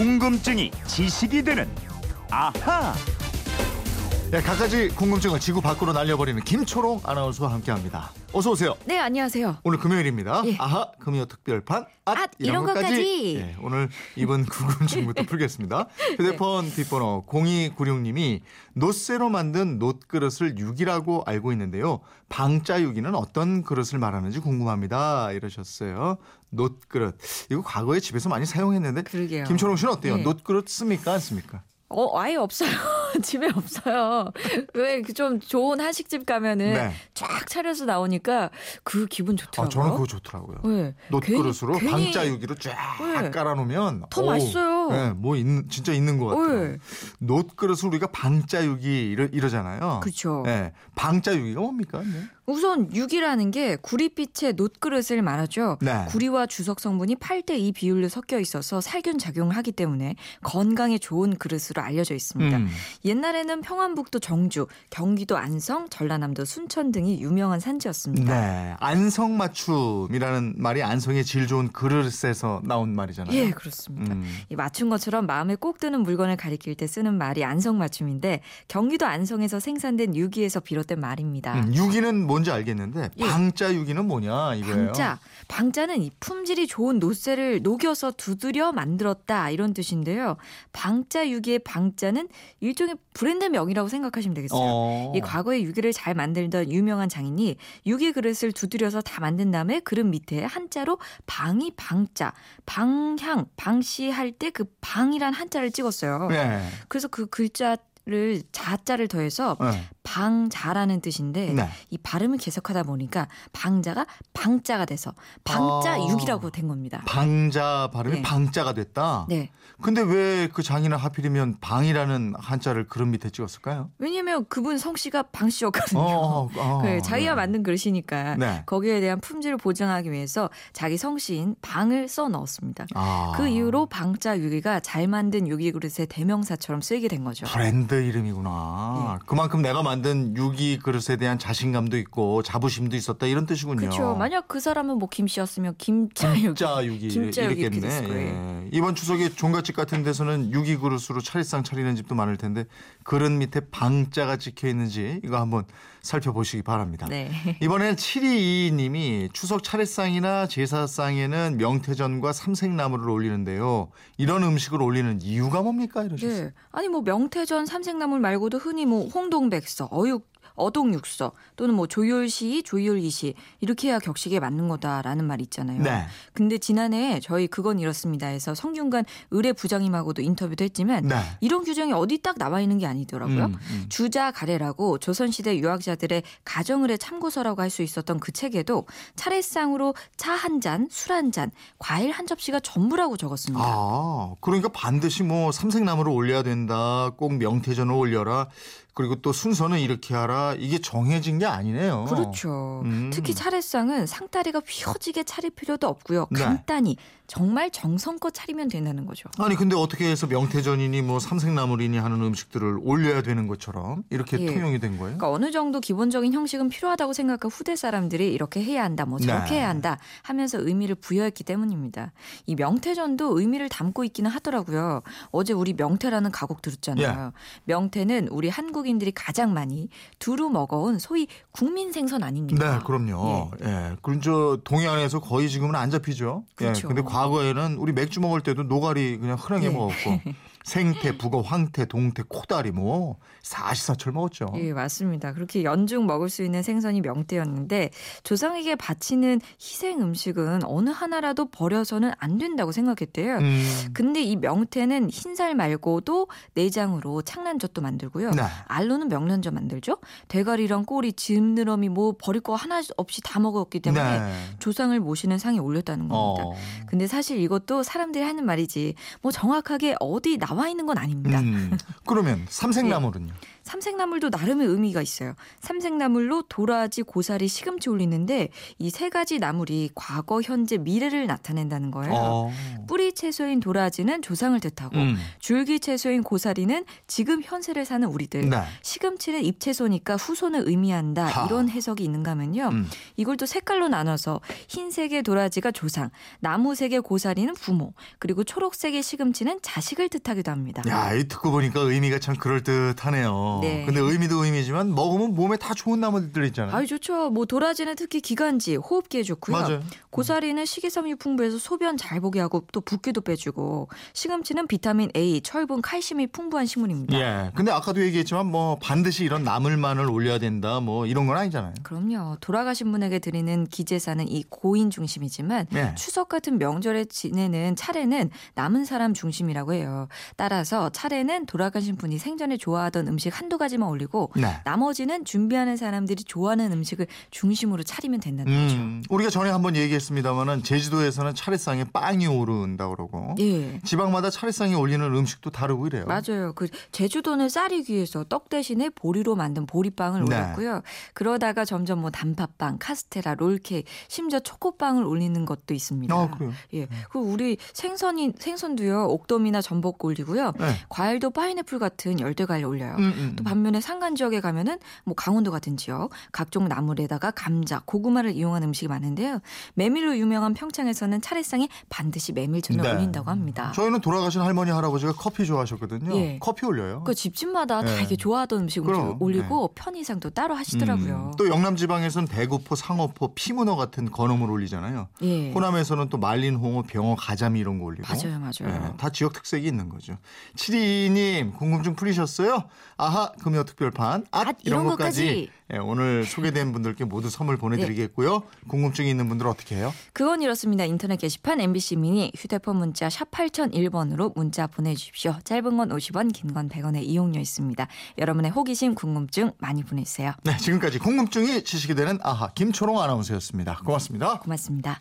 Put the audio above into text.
궁금증이 지식이 되는 아하. 네, 갖가지 궁금증을 지구 밖으로 날려버리는 김초롱 아나운서와 함께합니다. 어서 오세요. 네, 안녕하세요. 오늘 금요일입니다. 예. 아하 금요 특별판 앗, 앗, 이런 것까지. 예, 오늘 이번 궁금증부터 풀겠습니다. 휴대폰 뒷번호 0296님이 노쇠로 만든 놋그릇을 육이라고 알고 있는데요. 방자 육이는 어떤 그릇을 말하는지 궁금합니다. 이러셨어요. 놋그릇. 이거 과거에 집에서 많이 사용했는데 그러게요. 김초롱 씨는 어때요? 예. 놋그릇 씁니까? 안 씁니까? 어, 아예 없어요. 집에 없어요. 왜 좀 좋은 한식집 가면은 네. 쫙 차려서 나오니까 그 기분 아, 좋더라고요. 저는 그거 좋더라고요. 네. 놋그릇으로 괜히- 괜히 방자 유기로 쫙 네. 깔아놓으면 더 어우, 맛있어요. 네, 뭐 있는 진짜 있는 것 같아요. 네. 놋그릇을 우리가 방자 유기 이러, 이러잖아요. 그쵸. 네, 방자 유기가 뭡니까? 네. 우선 육이라는 게 구리빛의 놋그릇을 말하죠. 네. 구리와 주석 성분이 8대 2 비율로 섞여 있어서 살균 작용을 하기 때문에 건강에 좋은 그릇으로 알려져 있습니다. 음. 옛날에는 평안북도 정주, 경기도 안성, 전라남도 순천 등이 유명한 산지였습니다. 네, 안성 맞춤이라는 말이 안성의 질 좋은 그릇에서 나온 말이잖아요. 예, 그렇습니다. 음. 이 맞춘 것처럼 마음에 꼭 드는 물건을 가리킬 때 쓰는 말이 안성 맞춤인데 경기도 안성에서 생산된 유기에서 비롯된 말입니다. 음, 유기는 뭔지 알겠는데 예. 방자 유기는 뭐냐 이거예요. 방자, 방자는 이 품질이 좋은 노쇠를 녹여서 두드려 만들었다 이런 뜻인데요. 방자 유기의 방자는 일종의 브랜드 명이라고 생각하시면 되겠어요. 어. 이 과거에 유기를 잘 만들던 유명한 장인이 유기 그릇을 두드려서 다 만든 다음에 그릇 밑에 한자로 방이 방자, 방향, 방시할 때 그 방이란 한자를 찍었어요. 네. 그래서 그 글자 를 자자를 더해서 네. 방자라는 뜻인데 네. 이 발음을 계속하다 보니까 방자가 방자가 돼서 방자 아. 육이라고 된 겁니다. 방자 발음이 네. 방자가 됐다. 네. 근데 왜 그 장인은 하필이면 방이라는 한자를 그릇 밑에 찍었을까요? 왜냐면 그분 성씨가 방 씨였거든요. 어, 어, 그 자기가 네. 만든 그릇이니까 네. 거기에 대한 품질을 보장하기 위해서 자기 성씨인 방을 써 넣었습니다. 아. 그 이후로 방자 유기가 잘 만든 유기 그릇의 대명사처럼 쓰이게 된 거죠. 브랜드 이름이구나. 예. 그만큼 내가 만든 유기 그릇에 대한 자신감도 있고 자부심도 있었다 이런 뜻이군요. 그렇죠. 만약 그 사람은 뭐 김 씨였으면 김자 유기. 진짜 유기 김자 유기 이렇게 이랬겠네. 예. 이번 추석에 종갓집 같은 데서는 유기 그릇으로 차례상 차리는 집도 많을 텐데 그릇 밑에 방자가 찍혀 있는지 이거 한번 살펴보시기 바랍니다. 네. 이번에는 7222님이 추석 차례상이나 제사상에는 명태전과 삼색나물을 올리는데요. 이런 음식을 올리는 이유가 뭡니까? 이러셨어요. 네. 아니 뭐 명태전 삼 색나물 말고도 흔히 뭐 홍동백서, 어육 어동육서 또는 뭐 조율시, 조율이시 이렇게 해야 격식에 맞는 거다라는 말 있잖아요. 네. 근데 지난해 저희 그건 이렇습니다에서 성균관 의뢰 부장님하고도 인터뷰도 했지만 네. 이런 규정이 어디 딱 나와 있는 게 아니더라고요. 음, 음. 주자 가래라고 조선시대 유학자들의 가정을의 참고서라고 할 수 있었던 그 책에도 차례상으로 차 한 잔, 술 한 잔, 과일 한 접시가 전부라고 적었습니다. 아, 그러니까 반드시 뭐 삼색나물을 올려야 된다. 꼭 명태전을 올려라. 그리고 또 순서는 이렇게 하라. 이게 정해진 게 아니네요. 그렇죠. 음. 특히 차례상은 상다리가 휘어지게 차릴 필요도 없고요. 네. 간단히 정말 정성껏 차리면 된다는 거죠. 아니 근데 어떻게 해서 명태전이니 뭐 삼색나물이니 하는 음식들을 올려야 되는 것처럼 이렇게 예. 통용이 된 거예요? 그러니까 어느 정도 기본적인 형식은 필요하다고 생각한 후대 사람들이 이렇게 해야 한다, 뭐 저렇게 네. 해야 한다 하면서 의미를 부여했기 때문입니다. 이 명태전도 의미를 담고 있기는 하더라고요. 어제 우리 명태라는 가곡 들었잖아요. 예. 명태는 우리 한국인 들이 가장 많이 두루 먹어온 소위 국민 생선 아닙니까? 네, 그럼요. 예. 그럼 저 동해안에서 거의 지금은 안 잡히죠. 그렇죠. 예. 근데 과거에는 우리 맥주 먹을 때도 노가리 그냥 흔하게 예. 먹었고 생태, 북어, 황태, 동태, 코다리 뭐 사시사철 먹었죠. 예, 맞습니다. 그렇게 연중 먹을 수 있는 생선이 명태였는데 조상에게 바치는 희생 음식은 어느 하나라도 버려서는 안 된다고 생각했대요. 음. 근데 이 명태는 흰살 말고도 내장으로 창란젓도 만들고요. 네. 알로는 명란젓 만들죠. 대가리랑 꼬리, 지느러미 뭐 버릴 거 하나 없이 다 먹었기 때문에 네. 조상을 모시는 상에 올렸다는 겁니다. 어. 근데 사실 이것도 사람들이 하는 말이지 뭐 정확하게 어디 나와 있는 건 아닙니다. 음. 그러면 삼색나물은요? 삼색나물도 나름의 의미가 있어요. 삼색나물로 도라지, 고사리, 시금치 올리는데 이 세 가지 나물이 과거, 현재, 미래를 나타낸다는 거예요. 어. 뿌리 채소인 도라지는 조상을 뜻하고 음. 줄기 채소인 고사리는 지금 현세를 사는 우리들. 네. 시금치는 잎채소니까 후손을 의미한다. 하. 이런 해석이 있는가 하면요. 음. 이걸 또 색깔로 나눠서 흰색의 도라지가 조상, 나무색의 고사리는 부모, 그리고 초록색의 시금치는 자식을 뜻하기도 합니다. 야, 이 듣고 보니까 의미가 참 그럴듯하네요. 네. 근데 의미도 의미지만 먹으면 몸에 다 좋은 나무들 있잖아요. 아유 좋죠. 뭐 도라지는 특히 기관지, 호흡기에 좋고요. 맞아요. 고사리는 식이섬유 풍부해서 소변 잘 보게 하고 또 붓기도 빼주고 시금치는 비타민 A, 철분, 칼슘이 풍부한 식물입니다. 예. 근데 아까도 얘기했지만 뭐 반드시 이런 나물만을 올려야 된다 뭐 이런 건 아니잖아요. 그럼요. 돌아가신 분에게 드리는 기제사는 이 고인 중심이지만 네. 추석 같은 명절에 지내는 차례는 남은 사람 중심이라고 해요. 따라서 차례는 돌아가신 분이 생전에 좋아하던 음식 한두 가지만 올리고 네. 나머지는 준비하는 사람들이 좋아하는 음식을 중심으로 차리면 된다는 거죠. 음, 우리가 전에 한번 얘기했습니다만은 제주도에서는 차례상에 빵이 오른다 그러고 예. 지방마다 차례상에 올리는 음식도 다르고 이래요. 맞아요. 그 제주도는 쌀이 귀해서 떡 대신에 보리로 만든 보리빵을 네. 올렸고요. 그러다가 점점 뭐 단팥빵, 카스테라, 롤케이크, 심지어 초코빵을 올리는 것도 있습니다. 아, 그래요. 예. 그리고 우리 생선이 생선도요. 옥돔이나 전복 올리고요. 네. 과일도 파인애플 같은 열대 과일 올려요. 음, 음. 또 반면에 산간 지역에 가면은 뭐 강원도 같은 지역 각종 나물에다가 감자, 고구마를 이용한 음식이 많은데요. 메밀로 유명한 평창에서는 차례상에 반드시 메밀전을 네. 올린다고 합니다. 저희는 돌아가신 할머니 할아버지가 커피 좋아하셨거든요. 예. 커피 올려요. 그 집집마다 다 네. 이게 좋아하던 음식 그럼, 올리고 편의상도 따로 하시더라고요. 음, 또 영남 지방에서는 대구포, 상어포, 피문어 같은 건어물 올리잖아요. 예. 호남에서는 또 말린 홍어, 병어, 가자미 이런 거 올리고. 맞아요, 맞아요. 예, 다 지역 특색이 있는 거죠. 7222님 궁금증 풀리셨어요? 아하 금요 특별판 앗 앗, 이런, 이런 것까지 것까지. 예, 오늘 소개된 분들께 모두 선물 보내드리겠고요. 궁금증이 있는 분들 은 어떻게 해요? 그건 이렇습니다. 인터넷 게시판 MBC 미니 휴대폰 문자 샵 8001번으로 문자 보내주십시오. 짧은 건 50원, 긴 건 100원의 이용료 있습니다. 여러분의 호기심, 궁금증 많이 보내주세요. 네 지금까지 궁금증이 지식이 되는 아하 김초롱 아나운서였습니다. 고맙습니다. 고맙습니다.